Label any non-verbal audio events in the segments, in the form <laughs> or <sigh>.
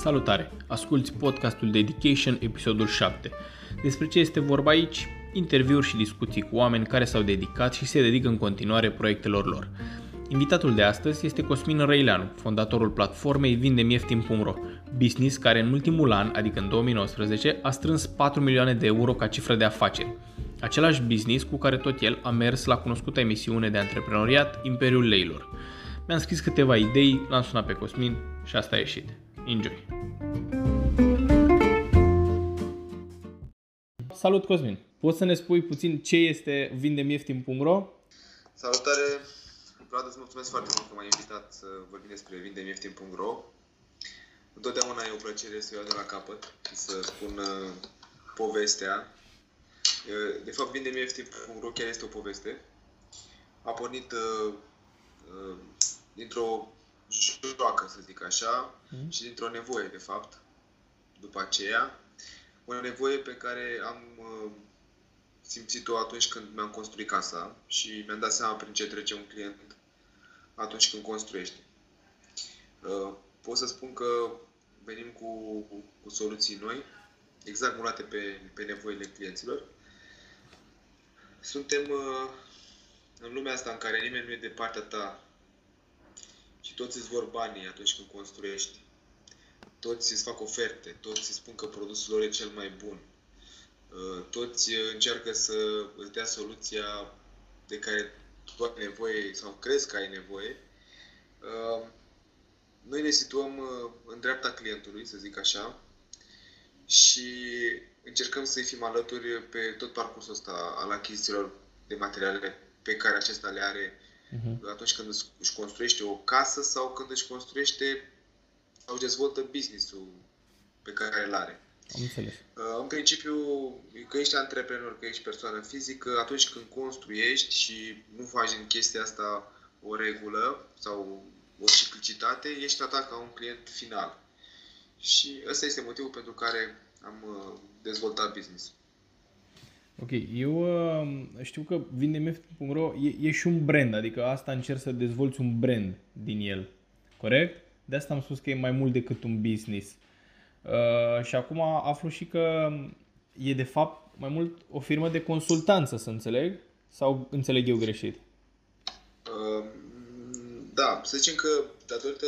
Salutare! Asculți podcastul Dedication, episodul 7. Despre ce este vorba aici? Interviuri și discuții cu oameni care s-au dedicat și se dedică în continuare proiectelor lor. Invitatul de astăzi este Cosmin Răileanu, fondatorul platformei vindemieftin.ro, business care în ultimul an, adică în 2019, a strâns 4 milioane de euro ca cifră de afaceri. Același business cu care tot el a mers la cunoscuta emisiune de antreprenoriat Imperiul Leilor. Mi-am scris câteva idei, l-am sunat pe Cosmin și asta a ieșit. Enjoy! Salut Cosmin! Poți să ne spui puțin ce este vindemieftin.ro? Salutare! Vlad, îți mulțumesc foarte mult că m-ai invitat să vorbim despre vindemieftin.ro Întotdeauna e o plăcere să iau de la capăt, să spun uh, povestea. Uh, de fapt, vindemieftin.ro chiar este o poveste. A pornit uh, uh, dintr-o joacă, să zic așa, mm. și dintr-o nevoie, de fapt, după aceea. O nevoie pe care am uh, simțit-o atunci când mi-am construit casa și mi-am dat seama prin ce trece un client atunci când construiește. Uh, pot să spun că venim cu, cu, cu soluții noi, exact mulate pe, pe nevoile clienților. Suntem uh, în lumea asta în care nimeni nu e de partea ta și toți îți vor banii atunci când construiești. Toți îți fac oferte, toți îți spun că produsul lor e cel mai bun. Uh, toți încearcă să îți dea soluția de care tu ai nevoie sau crezi că ai nevoie. Uh, noi ne situăm uh, în dreapta clientului, să zic așa, și încercăm să-i fim alături pe tot parcursul ăsta al achizițiilor de materiale pe care acesta le are uh-huh. atunci când își construiește o casă sau când își construiește sau își dezvoltă business-ul pe care îl are. Am înțeles. Uh, în principiu, că ești antreprenor, că ești persoană fizică, atunci când construiești și nu faci din chestia asta o regulă sau o ciclicitate, ești tratat ca un client final. Și ăsta este motivul pentru care am uh, dezvoltat business. Ok, eu uh, știu că vindemf.ro e, e și un brand, adică asta încerc să dezvolți un brand din el, corect? De asta am spus că e mai mult decât un business. Uh, și acum aflu și că e de fapt mai mult o firmă de consultanță, să înțeleg? Sau înțeleg eu greșit? Uh, da, să zicem că datorită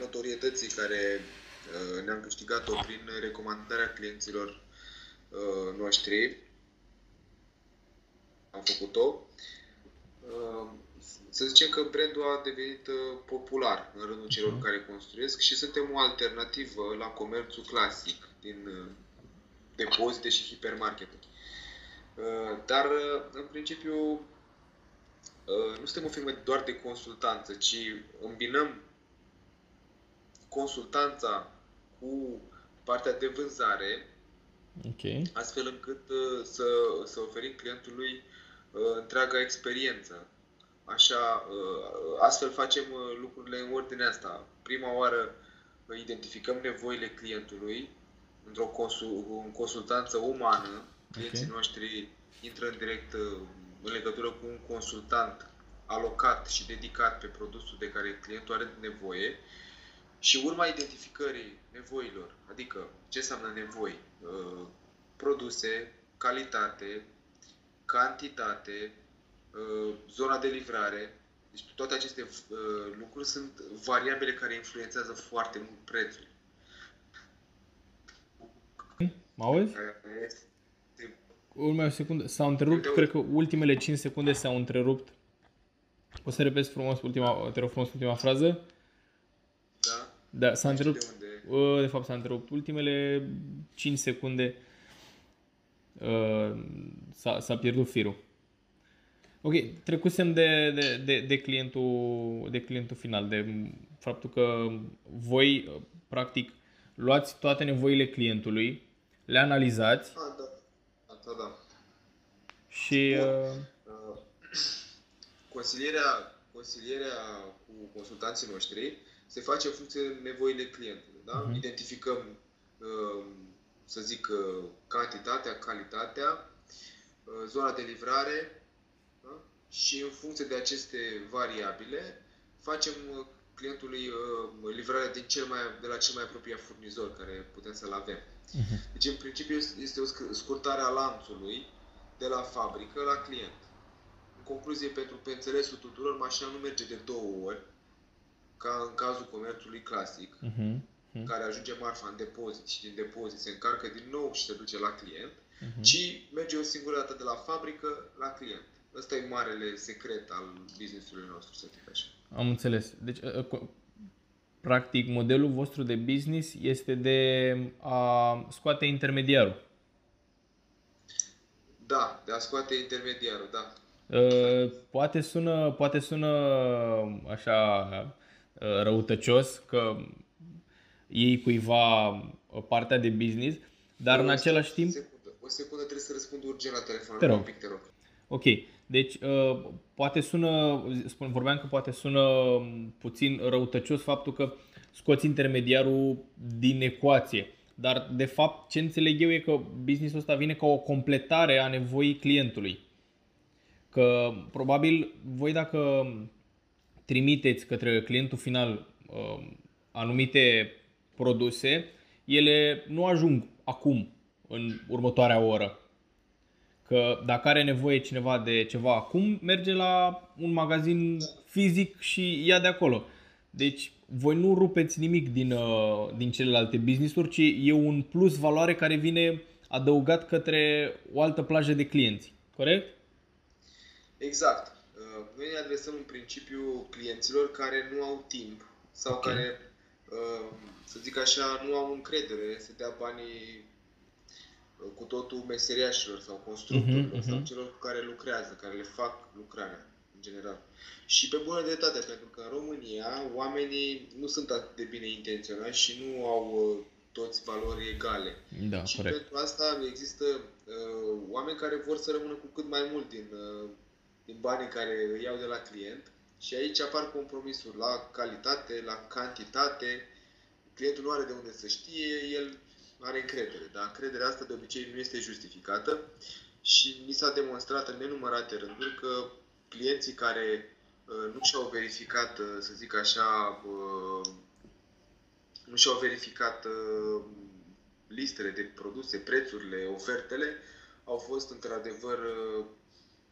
notorietății care uh, ne-am câștigat-o prin recomandarea clienților uh, noștri, am făcut-o. Uh, să zicem că brandul a devenit uh, popular în rândul celor uh-huh. care construiesc și suntem o alternativă la comerțul clasic din uh, depozite și hipermarketuri. Dar, în principiu, nu suntem o firmă doar de consultanță, ci îmbinăm consultanța cu partea de vânzare, okay. astfel încât să, să oferim clientului întreaga experiență Așa, uh, astfel facem uh, lucrurile în ordinea asta. Prima oară uh, identificăm nevoile clientului într-o consul, consultanță umană. Clienții okay. noștri intră în direct în legătură cu un consultant alocat și dedicat pe produsul de care clientul are nevoie și urma identificării nevoilor, adică ce înseamnă nevoi, produse, calitate, cantitate, Uh, zona de livrare. Deci toate aceste uh, lucruri sunt variabile care influențează foarte mult prețul. Mă auzi? Urmea o secundă. S-au întrerupt, cred că ultimele 5 secunde s-au întrerupt. O să repezi frumos ultima, te rog frumos ultima frază? Da. Da, s-a întrerupt. De, unde... de fapt s-a întrerupt. Ultimele 5 secunde uh, s-a, s-a pierdut firul. Ok, trecusem de, de, de, de, clientul, de clientul final, de faptul că voi, practic, luați toate nevoile clientului, le analizați. Ah, da. Da, da. Și... Uh... uh consilierea, consilierea cu consultanții noștri se face în funcție de nevoile clientului. Da? Uh-huh. Identificăm, uh, să zic, uh, cantitatea, calitatea, zona de livrare, și în funcție de aceste variabile facem uh, clientului uh, livrarea din cel mai, de la cel mai apropiat furnizor care putem să-l avem. Uh-huh. Deci, în principiu, este o scurtare a lanțului de la fabrică la client. În concluzie, pentru pe înțelesul tuturor, mașina nu merge de două ori, ca în cazul comerțului clasic, uh-huh. Uh-huh. care ajunge marfa în depozit și din depozit se încarcă din nou și se duce la client, uh-huh. ci merge o singură dată de la fabrică la client. Ăsta e marele secret al business-ului nostru, să zic așa. Am înțeles. Deci, ă, ă, practic, modelul vostru de business este de a scoate intermediarul. Da, de a scoate intermediarul, da. Ă, poate sună, poate sună așa răutăcios că iei cuiva partea de business, dar o în același timp... Secundă, o secundă trebuie să răspund urgent la telefon. Te rog. Un pic, te rog. Ok. Deci, uh, poate sună, spun, vorbeam că poate sună puțin răutăcios faptul că scoți intermediarul din ecuație. Dar, de fapt, ce înțeleg eu e că businessul ăsta vine ca o completare a nevoii clientului. Că, probabil, voi dacă trimiteți către clientul final uh, anumite produse, ele nu ajung acum, în următoarea oră Că dacă are nevoie cineva de ceva acum, merge la un magazin fizic și ia de acolo. Deci voi nu rupeți nimic din, uh, din celelalte business-uri, ci e un plus valoare care vine adăugat către o altă plajă de clienți. Corect? Exact. Uh, noi ne adresăm în principiu clienților care nu au timp sau okay. care, uh, să zic așa, nu au încredere să dea banii cu totul meseriașilor sau constructorilor uh-huh, uh-huh. sau celor cu care lucrează, care le fac lucrarea în general. Și pe bună dreptate, pentru că în România oamenii nu sunt atât de bine intenționați și nu au uh, toți valori egale. Da, și corect. pentru asta există uh, oameni care vor să rămână cu cât mai mult din, uh, din banii care îi iau de la client și aici apar compromisuri la calitate, la cantitate. Clientul nu are de unde să știe, el are încredere, dar încrederea asta de obicei nu este justificată și mi s-a demonstrat în nenumărate rânduri că clienții care uh, nu și-au verificat, uh, să zic așa, uh, nu și-au verificat listele de produse, prețurile, ofertele, au fost într-adevăr,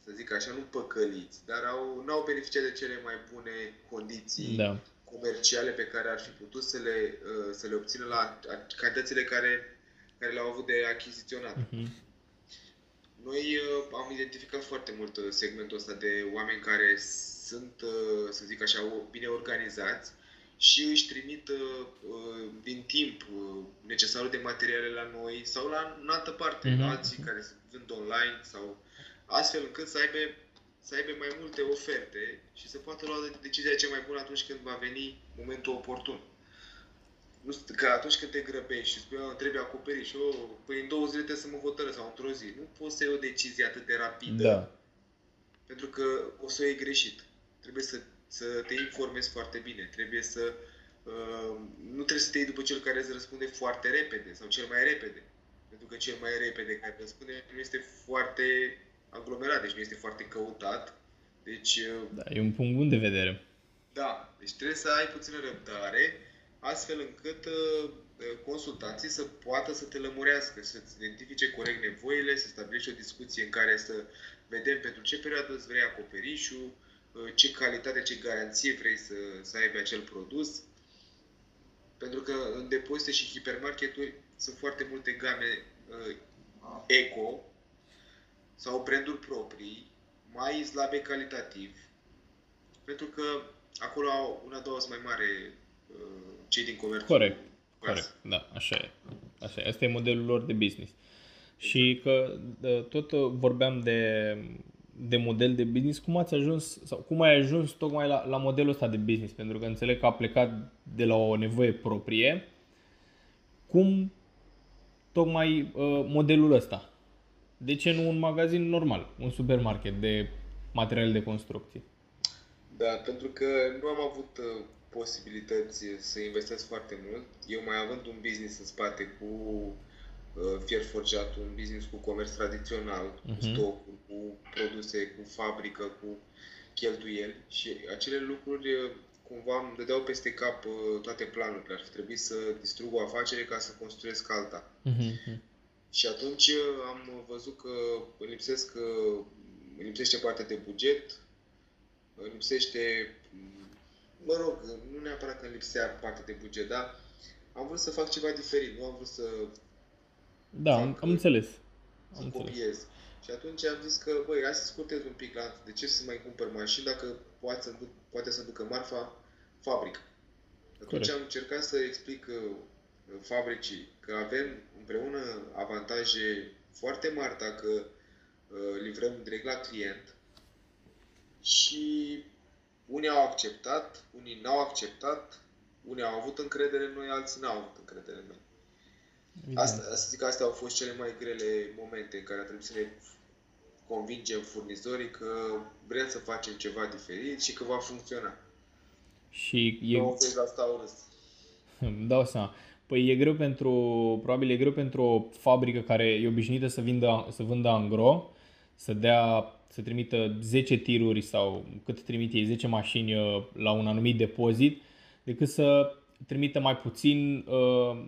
să zic așa, nu păcăliți, dar au, n-au beneficiat de cele mai bune condiții da comerciale pe care ar fi putut să le, uh, să le obțină la cantitățile care, care le-au avut de achiziționat. Uh-huh. Noi uh, am identificat foarte mult uh, segmentul ăsta de oameni care sunt, să zic așa, bine organizați și își trimit din timp necesarul de materiale la noi sau la în altă parte, uh-huh. la alții care vând online sau astfel încât să aibă să aibă mai multe oferte și să poată lua decizia cea mai bună atunci când va veni momentul oportun. Nu că atunci când te grăbești și spui, trebuie acoperit și oh, păi în două zile trebuie să mă hotără sau într-o zi. Nu poți să iei o decizie atât de rapidă. Da. Pentru că o să o iei greșit. Trebuie să, să te informezi foarte bine. Trebuie să uh, nu trebuie să te iei după cel care îți răspunde foarte repede sau cel mai repede. Pentru că cel mai repede care răspunde nu este foarte aglomerat, deci nu este foarte căutat. Deci, uh, da, e un punct bun de vedere. Da, deci trebuie să ai puțină răbdare, astfel încât uh, consultanții să poată să te lămurească, să-ți identifice corect nevoile, să stabilești o discuție în care să vedem pentru ce perioadă îți vrei acoperișul, uh, ce calitate, ce garanție vrei să, să aibă acel produs. Pentru că în depozite și hipermarketuri sunt foarte multe game uh, eco, sau branduri proprii, mai slabe calitativ, pentru că acolo au una două mai mare uh, cei din comerț. Corect, corect, da, așa e. Așa e. Asta e modelul lor de business. Și că tot vorbeam de, de model de business, cum ați ajuns sau cum ai ajuns tocmai la, la modelul ăsta de business? Pentru că înțeleg că a plecat de la o nevoie proprie. Cum tocmai uh, modelul ăsta? De ce nu un magazin normal, un supermarket de materiale de construcție? Da, pentru că nu am avut uh, posibilități să investesc foarte mult. Eu mai având un business în spate cu uh, fier forjat, un business cu comerț tradițional, uh-huh. cu mhm. stocuri, cu produse, cu fabrică, cu cheltuieli și acele lucruri uh, cumva îmi dădeau peste cap uh, toate planurile. Ar fi trebuit să distrug o afacere ca să construiesc alta. Mhm. Și atunci uh, am văzut că îmi, lipsesc, uh, îmi lipsește partea de buget, îmi lipsește, mă rog, nu neapărat că îmi lipsea partea de buget, dar am vrut să fac ceva diferit, nu am vrut să, Da, am, am înțeles. Am să înțeles. copiez. Și atunci am zis că, băi, hai să scurtez un pic la de ce să mai cumpăr mașini dacă poate să duc, poate să ducă marfa fabrică. Atunci Corect. am încercat să explic uh, fabricii că avem împreună avantaje foarte mari dacă uh, livrăm direct la client și unii au acceptat, unii n-au acceptat, unii au avut încredere în noi, alții n-au avut încredere în noi. Asta, să zic că astea au fost cele mai grele momente în care a trebuit să ne convingem furnizorii că vrem să facem ceva diferit și că va funcționa. Și e, Eu la asta au râs. <laughs> Îmi dau seama. Păi e greu pentru, probabil e greu pentru o fabrică care e obișnuită să, vindă, să vândă angro, să dea, să trimită 10 tiruri sau cât trimite ei, 10 mașini uh, la un anumit depozit, decât să trimită mai puțin uh,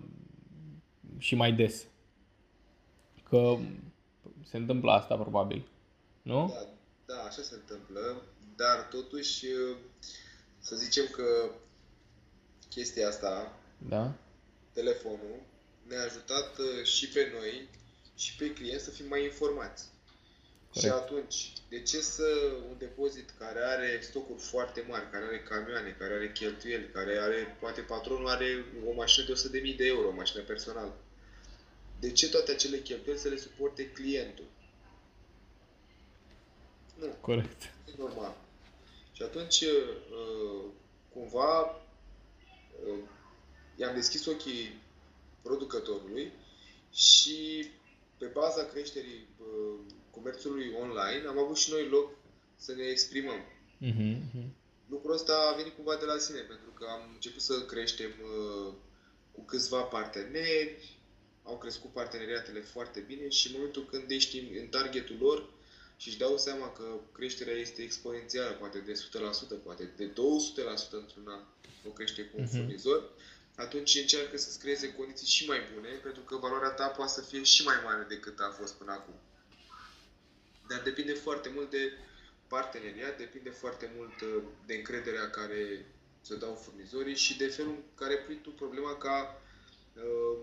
și mai des. Că se întâmplă asta probabil, nu? Da, da, așa se întâmplă, dar totuși să zicem că chestia asta, Da? Telefonul, ne-a ajutat uh, și pe noi și pe clienți să fim mai informați. Și Corect. atunci, de ce să un depozit care are stocuri foarte mari, care are camioane, care are cheltuieli, care are, poate patronul are o mașină de 100.000 de euro, o mașină personală, de ce toate acele cheltuieli să le suporte clientul? Nu, Corect. e normal. Și atunci, uh, cumva, uh, i-am deschis ochii producătorului și pe baza creșterii uh, comerțului online am avut și noi loc să ne exprimăm. Mhm, mhm. Lucrul ăsta a venit cumva de la sine, pentru că am început să creștem uh, cu câțiva parteneri, au crescut parteneriatele foarte bine și în momentul când ești în în targetul lor și își dau seama că creșterea este exponențială, poate de 100%, poate de 200% într-un an, o crește cu un Mhm. furnizor, atunci încearcă să-ți creeze condiții și mai bune, pentru că valoarea ta poate să fie și mai mare decât a fost până acum. Dar depinde foarte mult de parteneriat, depinde foarte mult uh, de încrederea care ți-o dau furnizorii și de felul în care pui tu problema ca, uh,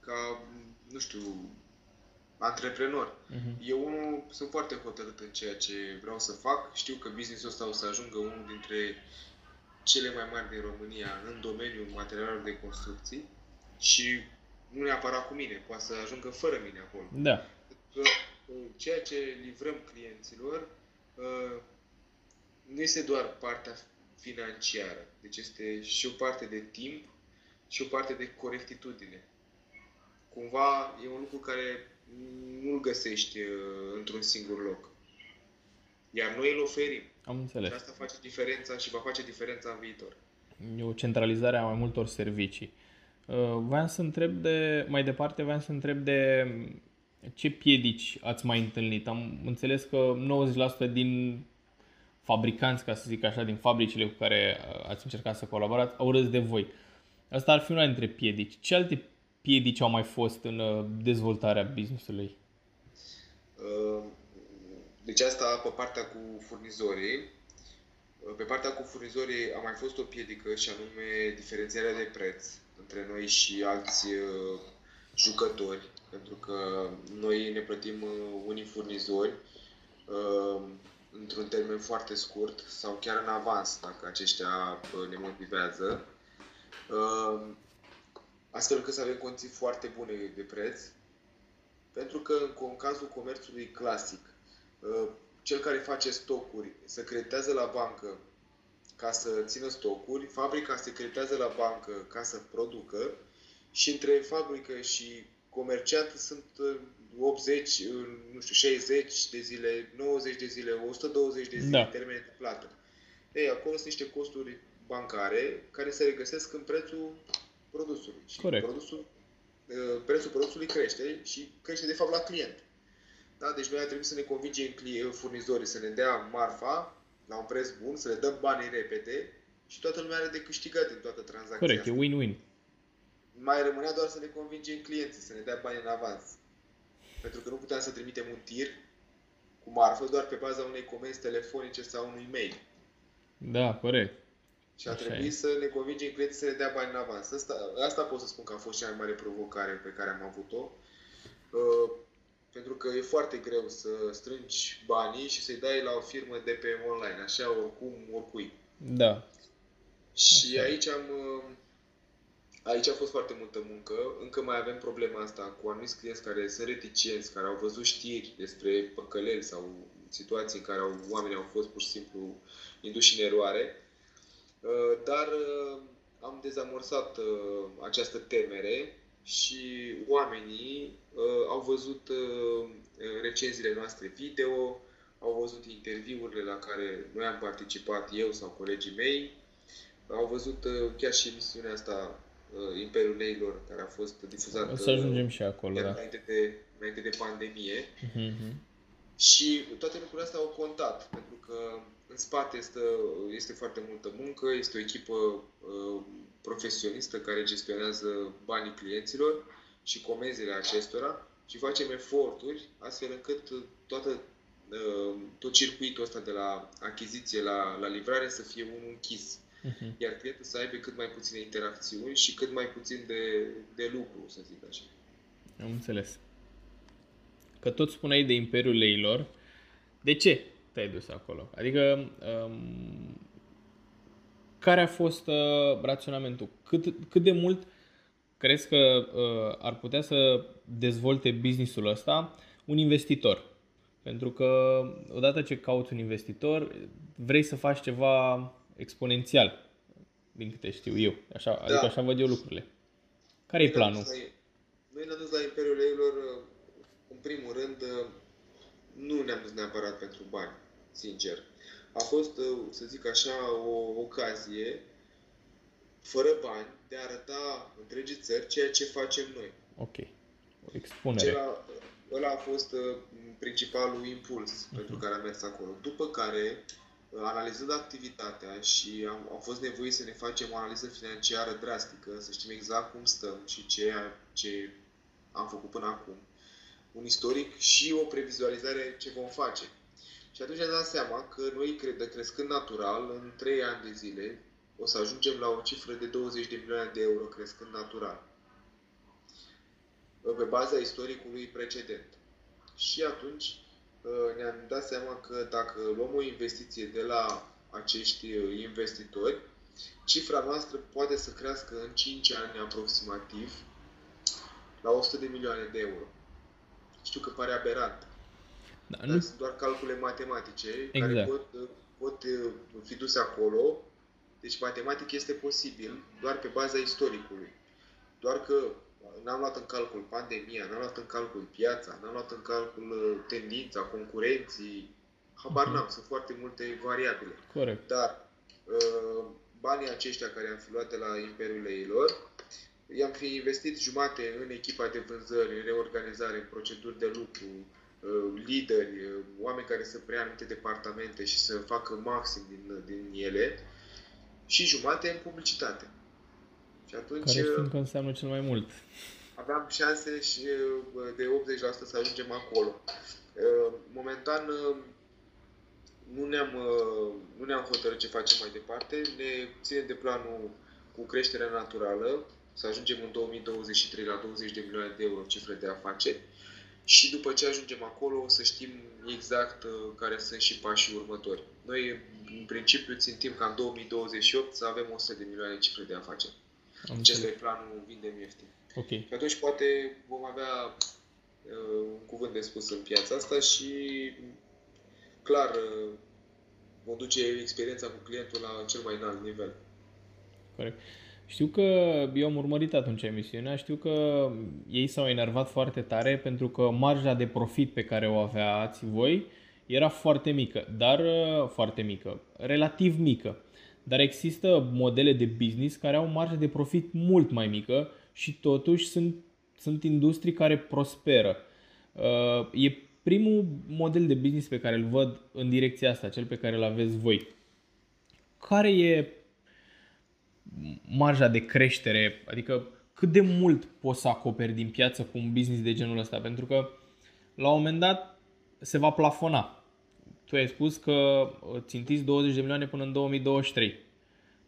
ca nu știu, antreprenor. Mhm. Eu unul sunt foarte hotărât în ceea ce vreau să fac. Știu că businessul ăsta o să ajungă unul dintre cele mai mari din România în domeniul materialelor de construcții și nu neapărat cu mine, poate să ajungă fără mine acolo Da. că uh, ceea ce livrăm clienților uh, nu este doar partea financiară, deci este și o parte de timp și o parte de corectitudine. Cumva e un lucru care nu-l găsești uh, într-un singur loc. Iar noi îl oferim. Am Și înțeles. asta face diferența și va face diferența în viitor. E o centralizare a mai multor servicii. Uh, Voiam să întreb de, mai departe, voiam să întreb de ce piedici ați mai întâlnit. Am înțeles că 90% din fabricanți, ca să zic așa, din fabricile cu care uh, ați încercat să colaborați, au râs de voi. Asta ar fi una dintre piedici. Ce alte piedici au mai fost în uh, dezvoltarea business-ului? Uh, Deci asta pe partea cu furnizorii. Uh, Pe partea cu furnizorii a mai fost o piedică și anume diferențierea de preț între noi și alți uh, jucători, pentru că noi ne plătim uh, unii furnizori uh, într-un termen foarte scurt sau chiar în avans, dacă aceștia uh, ne motivează. Uh, Astfel încât să avem condiții foarte bune de preț pentru că în în cazul comerțului clasic, uh, cel care face stocuri se creditează la bancă ca să țină stocuri, fabrica se creditează la bancă ca să producă și între fabrică și comerciat sunt uh, 80, uh, nu știu, 60 de zile, 90 de zile, 120 de zile Da. termen de plată. Ei, acolo sunt niște costuri bancare care se regăsesc în prețul produsului. Și Corect. produsul uh, prețul produsului crește și crește de fapt la client. Da? Deci noi ar trebui să ne convingem cli- furnizorii să ne dea marfa la un preț bun, să le dăm banii repede și toată lumea are de câștigat din toată tranzacția Corect, asta. e win-win. Mai rămânea doar să ne convingem clienții, să ne dea bani în avans. Pentru că nu puteam să trimitem un tir cu marfă doar pe baza unei comenzi telefonice sau unui mail. Da, corect. Și a Așa trebuit e. să ne convingem clienții să ne dea bani în avans. Asta, asta pot să spun că a fost cea mai mare provocare pe care am avut-o. Uh, pentru că e foarte greu să strângi banii și să-i dai la o firmă de pe online, așa oricum, oricui. Da. Și Așa e. aici am uh, aici a fost foarte multă muncă. Încă mai avem problema asta cu anumiți clienți care sunt reticenți, care au văzut știri despre păcăleli sau situații în care au, oamenii au fost pur și simplu induși în eroare. Uh, Dar uh, am dezamorsat uh, această temere și oamenii uh, au văzut uh, recenziile noastre video, au văzut interviurile la care noi am participat, eu sau colegii mei, au văzut uh, chiar și emisiunea asta, uh, Imperiul Leilor, care a fost difuzată O să ajungem și acolo, chiar da. înainte, de, înainte de pandemie. Mhm. Și toate lucrurile astea au contat, pentru că în spate este, este foarte multă muncă, este o echipă uh, profesionistă care gestionează banii clienților și comenzile acestora și facem eforturi astfel încât toată, uh, tot circuitul ăsta de la achiziție la, la livrare să fie unul închis, Mhm. iar clientul să aibă cât mai puține interacțiuni și cât mai puțin de, de lucru, să zic așa. Am înțeles. Că tot spuneai de Imperiul Leilor. De ce te-ai dus acolo? Adică, um, care a fost uh, raționamentul? Cât, cât de mult crezi că uh, ar putea să dezvolte businessul ăsta un investitor? Pentru că odată ce cauți un investitor, vrei să faci ceva exponențial, din câte știu eu. Așa, adică așa văd eu lucrurile. Care e Noi ne-am planul? dus la- Noi ne-am dus la Imperiul Leilor, uh, în primul rând, uh, nu ne-am dus neapărat pentru bani, sincer. A fost, uh, să zic așa, o ocazie, fără bani, de a arăta întregii țări ceea ce facem noi. Ok. O expunere. Acela, ăla a fost uh, principalul impuls pentru care am mers acolo. După care, uh, analizând activitatea și am, am fost nevoit să ne facem o analiză financiară drastică, să știm exact cum stăm și ce, ce am făcut până acum, un istoric și o previzualizare ce vom face. Și atunci am dat seama că noi, cred, crescând natural, în 3 ani de zile, o să ajungem la o cifră de 20 de milioane de euro crescând natural pe baza istoricului precedent. Și atunci uh, ne-am dat seama că dacă luăm o investiție de la acești uh, investitori, cifra noastră poate să crească în 5 ani aproximativ la 100 de milioane de euro. Știu că pare aberant, Da, dar nu, sunt doar calcule matematice care Exact. pot, uh, pot uh, fi duse acolo. Deci matematic este posibil doar pe baza istoricului. Doar că n-am luat în calcul pandemia, n-am luat în calcul piața, n-am luat în calcul uh, tendința, concurenții, habar Mhm. n-am, sunt foarte multe variabile. corect. Dar uh, banii aceștia care am fi luat de la Imperiul Leilor, i-am fi investit jumate în echipa de vânzări, în reorganizare, în proceduri de lucru, uh, lideri, uh, oameni care să preia anumite departamente și să facă maxim din, din ele și jumate în publicitate. Și atunci Care uh, simt că înseamnă cel mai mult. aveam șanse și uh, de 80% să ajungem acolo. Uh, Momentan uh, nu ne-am, uh, nu ne-am hotărât ce facem mai departe, ne ținem de planul cu creșterea naturală, să ajungem în 2023 la 20 de milioane de euro cifre de afaceri și după ce ajungem acolo o să știm exact uh, care sunt și pașii următori. Noi în principiu țintim ca în 2028 să avem 100 de milioane cifre de afaceri. Am Acesta înțeles. e planul Vindem Ieftin. Ok. Și atunci poate vom avea uh, un cuvânt de spus în piața asta și clar uh, vom duce experiența cu clientul la cel mai înalt nivel. Corect. Știu că eu am urmărit atunci emisiunea, știu că ei s-au enervat foarte tare pentru că marja de profit pe care o aveați voi era foarte mică, dar uh, foarte mică, relativ mică. Dar există modele de business care au marjă de profit mult mai mică și totuși sunt, sunt industrii care prosperă. Uh, E primul model de business pe care îl văd în direcția asta, cel pe care îl aveți voi, care e marja de creștere? Adică cât de mult poți să acoperi din piață cu un business de genul ăsta? Pentru că la un moment dat se va plafona. Tu ai spus că țintiți 20 de milioane până în 2023.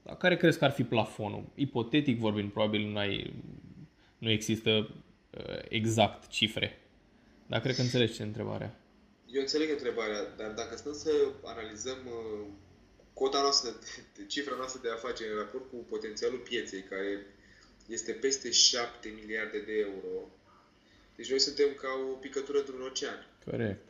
Dar care crezi că ar fi plafonul? Ipotetic vorbind, probabil nu, ai, nu există uh, exact cifre. Dar cred că înțelegi ce întrebarea. Eu înțeleg întrebarea, dar dacă stăm să analizăm uh, cota noastră, cifra noastră de afaceri în raport cu potențialul pieței, care este peste 7 miliarde de euro, deci noi suntem ca o picătură într-un ocean. Corect.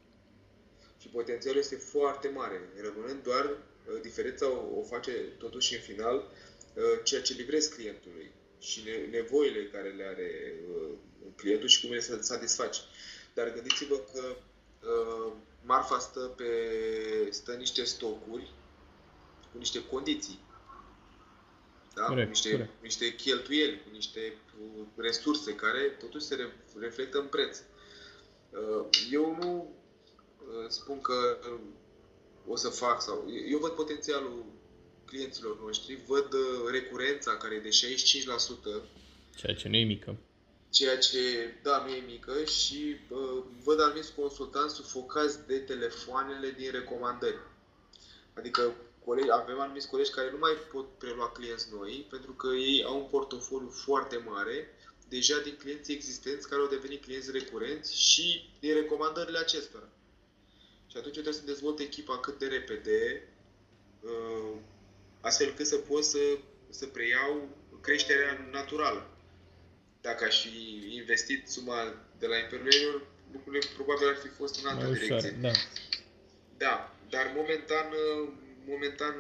Și potențialul este foarte mare. Rămânând doar, uh, diferența o, o face totuși în final uh, ceea ce livrezi clientului și nevoile care le are clientul și cum le satisface. Dar gândiți-vă că uh, marfa stă pe stă niște stocuri cu niște condiții. Da? Corect, cu niște, corect. niște cheltuieli, cu niște uh, resurse care totuși se reflectă în preț. Uh, eu nu uh, spun că o să fac sau... Eu văd potențialul clienților noștri, văd recurența care e de 65%. Ceea ce nu e mică ceea ce, da, nu e mică și uh, văd anumiți consultanți sufocați de telefoanele din recomandări. Adică colegi, avem anumiți colegi care nu mai pot prelua clienți noi pentru că ei au un portofoliu foarte mare deja din clienții existenți care au devenit clienți recurenți și din recomandările acestora. Și atunci trebuie să dezvolt echipa cât de repede, uh, astfel încât să pot să, să preiau creșterea naturală dacă aș fi investit suma de la Imperiul lucrurile probabil ar fi fost în altă Mai direcție. Ușor, da. da, dar momentan, momentan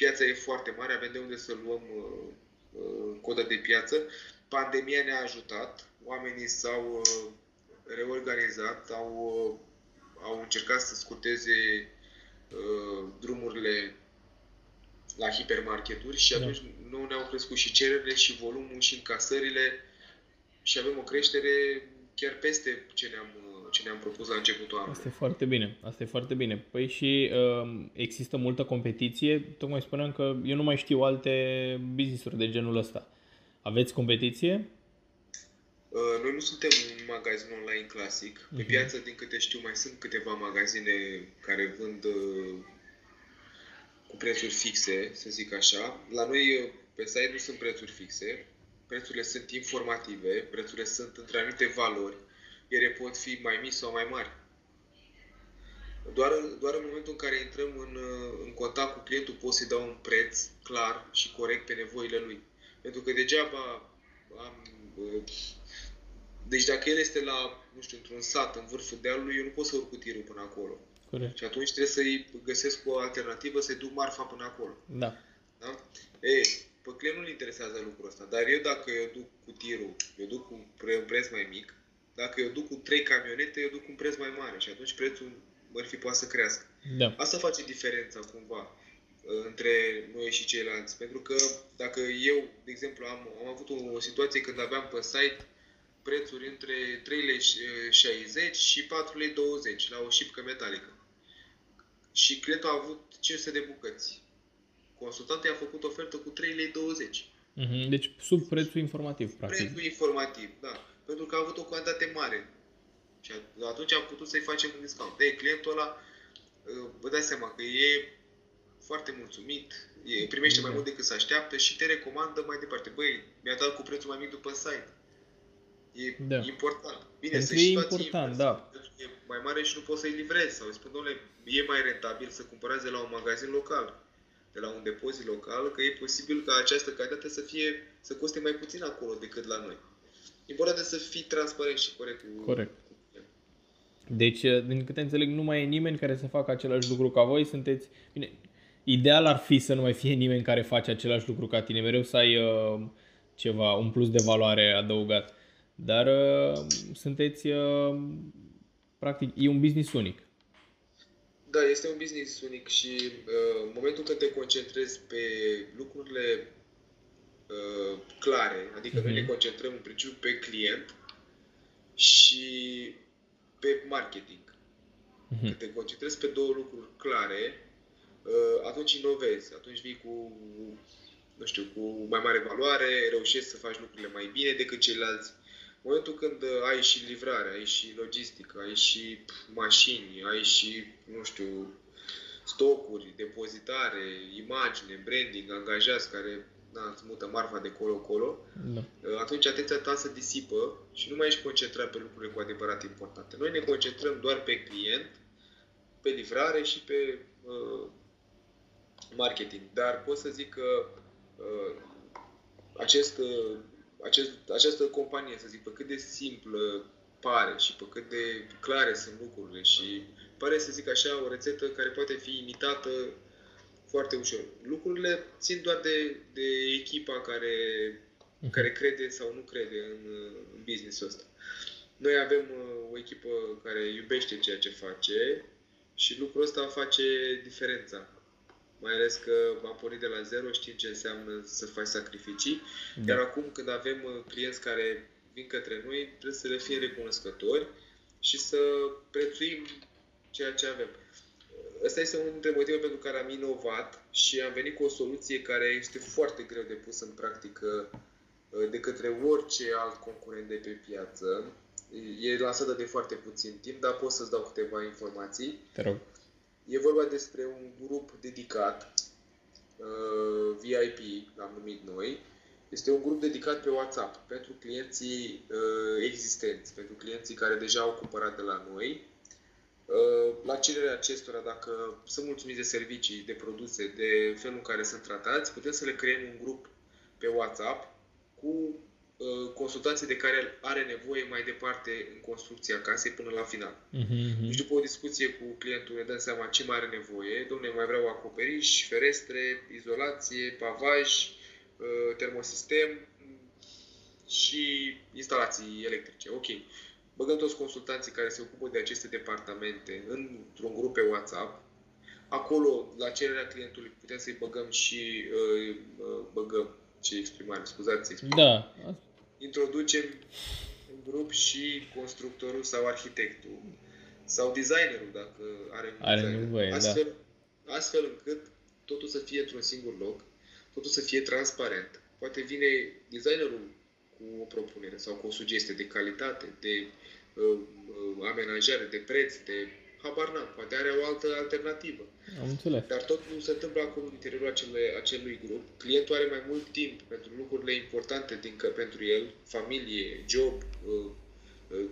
piața e foarte mare, avem de unde să luăm uh, uh, coda de piață. Pandemia ne-a ajutat, oamenii s-au uh, reorganizat, au, au încercat să scurteze drumurile la hipermarketuri și da. atunci da. nu ne-au crescut și cererile și volumul și încasările și avem o creștere chiar peste ce ne-am, ce ne-am propus la începutul anului. Asta e foarte bine, asta e foarte bine. Păi și uh, există multă competiție, tocmai spuneam că eu nu mai știu alte business-uri de genul ăsta. Aveți competiție? Uh, noi nu suntem un magazin online clasic. Pe uh-huh. piață, din câte știu, mai sunt câteva magazine care vând uh, cu prețuri fixe, să zic așa. La noi pe site nu sunt prețuri fixe, prețurile sunt informative, prețurile sunt între anumite valori, ele pot fi mai mici sau mai mari. Doar, doar în momentul în care intrăm în, în contact cu clientul pot să-i dau un preț clar și corect pe nevoile lui. Pentru că degeaba am... Deci dacă el este la, nu știu, într-un sat, în vârful dealului, eu nu pot să urc cu tirul până acolo. Corect. Și atunci trebuie să-i găsesc o alternativă, să-i duc marfa până acolo. Da. da? E, pe client nu-l interesează lucrul ăsta, dar eu dacă eu duc cu tirul, eu duc cu un preț mai mic, dacă eu duc cu trei camionete, eu duc cu un preț mai mare și atunci prețul fi poate să crească. Da. Asta face diferența cumva între noi și ceilalți. Pentru că dacă eu, de exemplu, am, am avut o, o situație când aveam pe site prețuri între 3,60 și 4,20 la o șipcă metalică și clientul a avut 500 de bucăți. Consultantul i-a făcut ofertă cu 3,20 lei. Mm-hmm. Deci sub prețul informativ, practic. Prețul informativ, da. Pentru că a avut o cantitate mare. Și atunci am putut să-i facem un discount. Ei, clientul ăla, ă, vă dați seama că e foarte mulțumit, e, primește mai mult decât se așteaptă și te recomandă mai departe. Băi, mi-a dat cu prețul mai mic după site. E da. important. Bine, Pentru să e important, da. E mai mare și nu poți să-i livrezi. Sau îi spun, domnule, e mai rentabil să cumpărați de la un magazin local, de la un depozit local, că e posibil ca această calitate să fie, să coste mai puțin acolo decât la noi. Important să fii transparent și corect cu, corect. Deci, din câte înțeleg, nu mai e nimeni care să facă același lucru ca voi. Sunteți... Bine, ideal ar fi să nu mai fie nimeni care face același lucru ca tine. Mereu să ai uh, ceva, un plus de valoare adăugat. Dar uh, sunteți, uh, practic, e un business unic. Da, este un business unic și uh, în momentul când te concentrezi pe lucrurile uh, clare, adică uh-huh. noi ne mhm. concentrăm în principiu pe client și pe marketing. Uh-huh. Când te concentrezi pe două lucruri clare, uh, atunci inovezi, atunci vii cu, nu știu, cu mai mare valoare, reușești să faci lucrurile mai bine decât ceilalți. În momentul când ai și livrare, ai și logistică, ai și mașini, ai și, nu știu, stocuri, depozitare, imagine, branding, angajați care da, îți mută marfa de colo-colo, da. atunci atenția ta se disipă și nu mai ești concentrat pe lucrurile cu adevărat importante. Noi ne concentrăm doar pe client, pe livrare și pe uh, marketing. Dar pot să zic că uh, acest, uh, acest, această companie, să zic, pe cât de simplă pare și pe cât de clare sunt lucrurile și pare să zic așa o rețetă care poate fi imitată foarte ușor. Lucrurile țin doar de, de echipa care, mhm. care crede sau nu crede în, în business-ul ăsta. Noi avem uh, o echipă care iubește ceea ce face și lucrul ăsta face diferența. Mai ales că am pornit de la zero, știm ce înseamnă să faci sacrificii, da. iar acum când avem uh, clienți care vin către noi, trebuie să le fie recunoscători și să prețuim ceea ce avem. Ăsta este unul dintre motivele pentru care am inovat și am venit cu o soluție care este foarte greu de pus în practică uh, de către orice alt concurent de pe piață. E lansată de foarte puțin timp, dar pot să-ți dau câteva informații. Te rog. E vorba despre un grup dedicat, uh, VIP, l-am numit noi. Este un grup dedicat pe WhatsApp pentru clienții uh, existenți, pentru clienții care deja au cumpărat de la noi Uh, la cererea acestora, dacă sunt mulțumiți de servicii, de produse, de felul în care sunt tratați, putem să le creăm un grup pe WhatsApp cu uh, consultații de care are nevoie mai departe în construcția casei până la final. Uh-huh. Deci după o discuție cu clientul ne dăm seama ce mai are nevoie. Domnule, mai vreau acoperiș, ferestre, izolație, pavaj, uh, termosistem și instalații electrice. Ok băgăm toți consultanții care se ocupă de aceste departamente într-un grup pe WhatsApp. Acolo, la cererea clientului, putem să-i băgăm și uh, uh, băgăm ce exprimare, scuzați exprimare. Da. Introducem în grup și constructorul sau arhitectul sau designerul, dacă are, are designer. nevoie. Da. Astfel, da. astfel încât totul să fie într-un singur loc, totul să fie transparent. Poate vine designerul cu o propunere sau cu o sugestie de calitate, de uh, uh, amenajare, de preț, de habar n-am, poate are o altă alternativă. Am înțeles. Dar tot nu se întâmplă acolo în interiorul acelui, acelui grup. Clientul are mai mult timp pentru lucrurile importante din, pentru el, familie, job, uh, uh,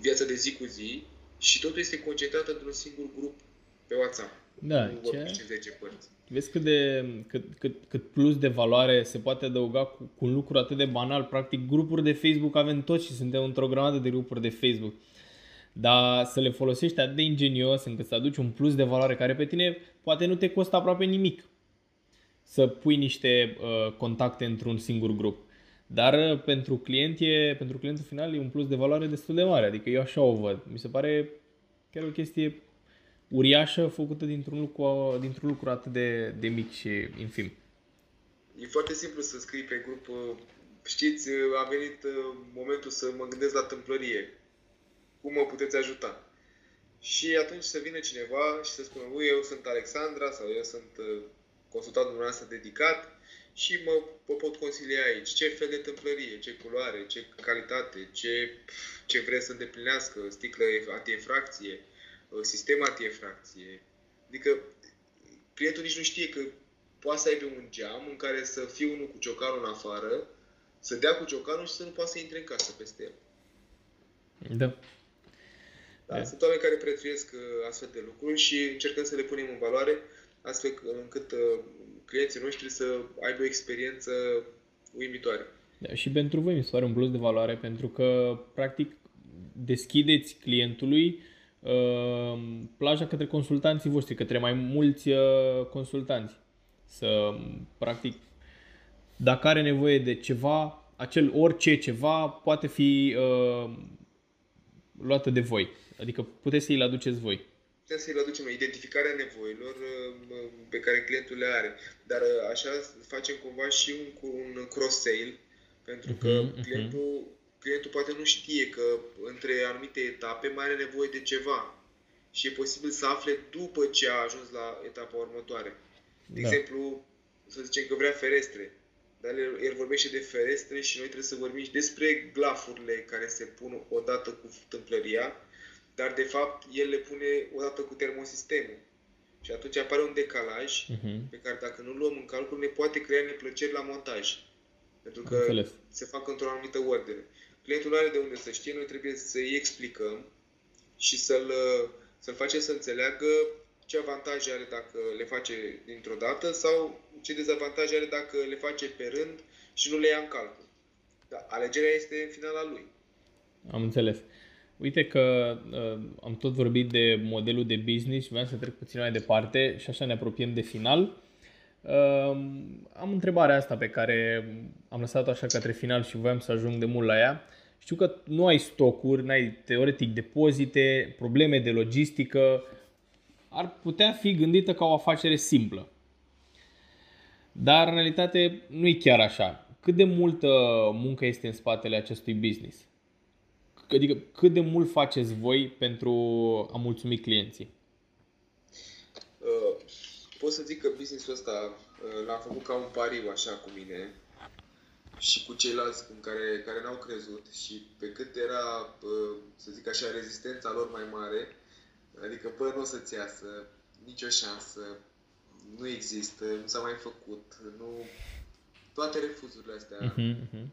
viața de zi cu zi și totul este concentrat într-un singur grup pe WhatsApp. Da, nu ce... 10 părți. Vezi cât, de, cât, cât, cât plus de valoare se poate adăuga cu, cu un lucru atât de banal. Practic, grupuri de Facebook avem toți și suntem într-o grămadă de grupuri de Facebook. Dar să le folosești atât de ingenios încât să aduci un plus de valoare care pe tine poate nu te costă aproape nimic să pui niște uh, contacte într-un singur grup. Dar uh, pentru client e, pentru clientul final e un plus de valoare destul de mare. Adică eu așa o văd. Mi se pare chiar o chestie uriașă făcută dintr-un lucru, dintr-un lucru atât de, de mic și infim. E foarte simplu să scrii pe grup. Uh, știți, uh, a venit uh, momentul să mă gândesc la tâmplărie. Cum mă puteți ajuta? Și atunci să vină cineva și să spună, eu sunt Alexandra sau eu sunt consultant dumneavoastră dedicat și mă, mă pot consilia aici. Ce fel de tâmplărie, ce culoare, ce calitate, ce, ce vreți să îndeplinească, sticlă antiefracție, Uh, sistem antiefracție. Adică clientul nici nu știe că poate să aibă un geam în care să fie unul cu ciocanul în afară, să dea cu ciocanul și să nu poată să intre în casă peste el. Da. Da, sunt oameni care prețuiesc uh, astfel de lucruri și încercăm să le punem în valoare astfel încât uh, clienții noștri să aibă o experiență uimitoare. Da, și pentru voi mi se pare un plus de valoare pentru că practic deschideți clientului Ehm, plaja către consultanții voștri, către mai mulți uh, consultanți. Să, practic, dacă are nevoie de ceva, acel orice ceva poate fi uh, luată de voi. Adică puteți să-i aduceți voi. Putem să-i aducem identificarea nevoilor uh, pe care clientul le are. Dar așa facem cumva și un, un cross-sale, pentru că uh-huh, clientul clientul poate nu știe că între anumite etape mai are nevoie de ceva și e posibil să afle după ce a ajuns la etapa următoare. De da. exemplu, să zicem că vrea ferestre, dar el vorbește de ferestre și noi trebuie să vorbim și despre glafurile care se pun odată cu tâmplăria, dar de fapt el le pune odată cu termosistemul. Și atunci apare un decalaj uh-huh. pe care dacă nu luăm în calcul ne poate crea neplăceri la montaj. Pentru că Înțeles. se fac într-o anumită ordine. Clientul nu are de unde să știe, noi trebuie să-i explicăm și să-l, să-l facem să înțeleagă ce avantaje are dacă le face dintr-o dată sau ce dezavantaje are dacă le face pe rând și nu le ia în calcul. Da, alegerea este în finala lui. Am înțeles. Uite că uh, am tot vorbit de modelul de business și vreau să trec puțin mai departe și așa ne apropiem de final. Uh, am întrebarea asta pe care am lăsat-o așa către final și voiam să ajung de mult la ea. Știu că nu ai stocuri, n-ai teoretic depozite, probleme de logistică, ar putea fi gândită ca o afacere simplă. Dar în realitate nu e chiar așa. Cât de multă muncă este în spatele acestui business? Adică cât de mult faceți voi pentru a mulțumi clienții? Uh, pot să zic că businessul ăsta uh, l-am făcut ca un pariu așa cu mine și cu ceilalți cu care, care n-au crezut și pe cât era, uh, să zic așa, rezistența lor mai mare, Adică, bă, nu o să-ți iasă, nicio șansă, nu există, nu s-a mai făcut, nu... Toate refuzurile astea uh-huh, uh-huh.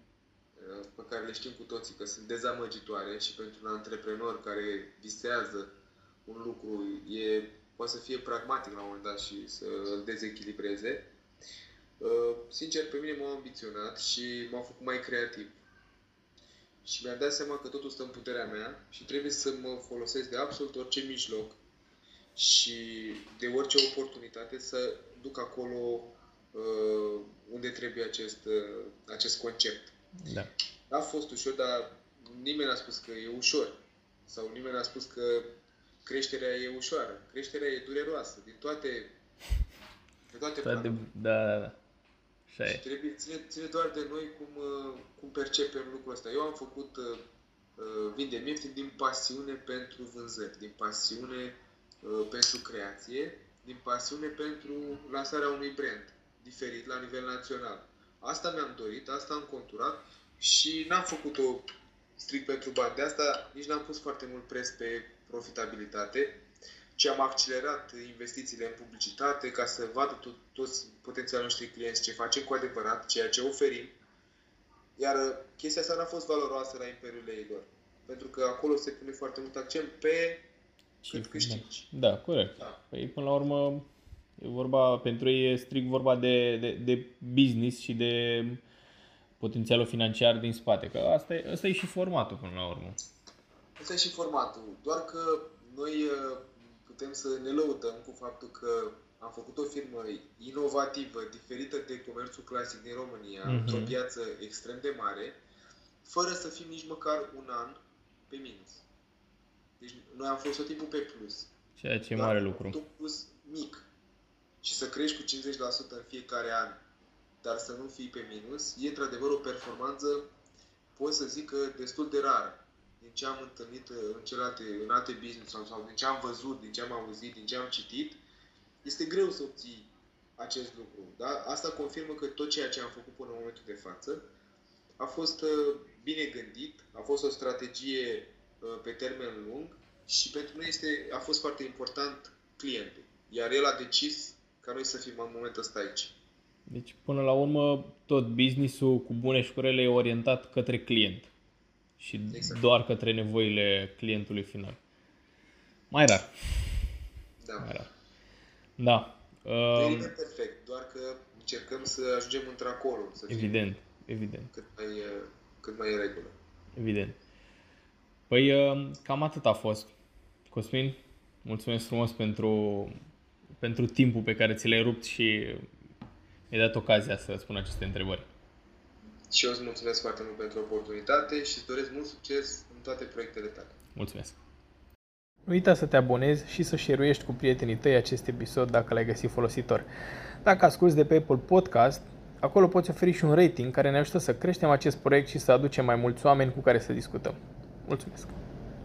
pe care le știm cu toții că sunt dezamăgitoare și pentru un antreprenor care visează un lucru e, poate să fie pragmatic la un moment dat și să îl dezechilibreze. Uh, sincer, pe mine m-a ambiționat și m-a făcut mai creativ și mi-am dat seama că totul stă în puterea mea și trebuie să mă folosesc de absolut orice mijloc și de orice oportunitate să duc acolo uh, unde trebuie acest, uh, acest concept. Da. A fost ușor, dar nimeni n-a spus că e ușor. Sau nimeni n-a spus că creșterea e ușoară. Creșterea e dureroasă, din toate, de toate, toate Da, da, da. Și și trebuie, ține, ține doar de noi cum, uh, cum percepem lucrul ăsta. Eu am făcut uh, uh Vindem ieftin din pasiune pentru vânzări, din pasiune uh, pentru creație, din pasiune pentru lansarea unui brand diferit la nivel național. Asta mi-am dorit, asta am conturat și n-am făcut-o strict pentru bani. De asta nici n-am pus foarte mult pres pe profitabilitate ci am accelerat investițiile în publicitate ca să vadă tot, toți potențialii noștri clienți ce facem cu adevărat, ceea ce oferim. Iar uh, chestia asta n-a fost valoroasă la Imperiul Leilor. Pentru că acolo se pune foarte mult accent pe și cât câștigi. Da, da corect. Da. Păi, până la urmă, e vorba, pentru ei e strict vorba de, de, de business și de potențialul financiar din spate. Că asta e, asta e și formatul până la urmă. Asta e și formatul. Doar că noi uh, putem să ne lăudăm cu faptul că am făcut o firmă inovativă, diferită de comerțul clasic din România, mm-hmm. într-o piață extrem de mare, fără să fim nici măcar un an pe minus. Deci noi am fost tot timpul pe plus. Ceea ce e mare lucru. Un plus mic. Și să crești cu 50% în fiecare an, dar să nu fii pe minus, e într-adevăr o performanță, pot să zic că destul de rară din ce am întâlnit în celelalte, în alte business sau, sau din ce am văzut, din ce am auzit, din ce am citit, este greu să obții acest lucru. Da? Asta confirmă că tot ceea ce am făcut până în momentul de față a fost uh, bine gândit, a fost o strategie uh, pe termen lung și pentru noi este, a fost foarte important clientul. Iar el a decis ca noi să fim în momentul ăsta aici. Deci, până la urmă, tot businessul cu bune și cu rele e orientat către client și exact. doar către nevoile clientului final. Mai rar. Da. Mai rar. Da. Um, nu e perfect, doar că încercăm să ajungem într-acolo. Să evident, evident. Cât mai, cât mai e regulă. Evident. Păi um, cam atât a fost. Cosmin, mulțumesc frumos pentru, pentru timpul pe care ți l-ai rupt și mi-ai dat ocazia să spun aceste întrebări. Și eu îți mulțumesc foarte mult pentru oportunitate și îți doresc mult succes în toate proiectele tale. Mulțumesc! Nu uita să te abonezi și să share cu prietenii tăi acest episod dacă l-ai găsit folositor. Dacă asculti de pe Apple Podcast, Acolo poți oferi și un rating care ne ajută să creștem acest proiect și să aducem mai mulți oameni cu care să discutăm. Mulțumesc!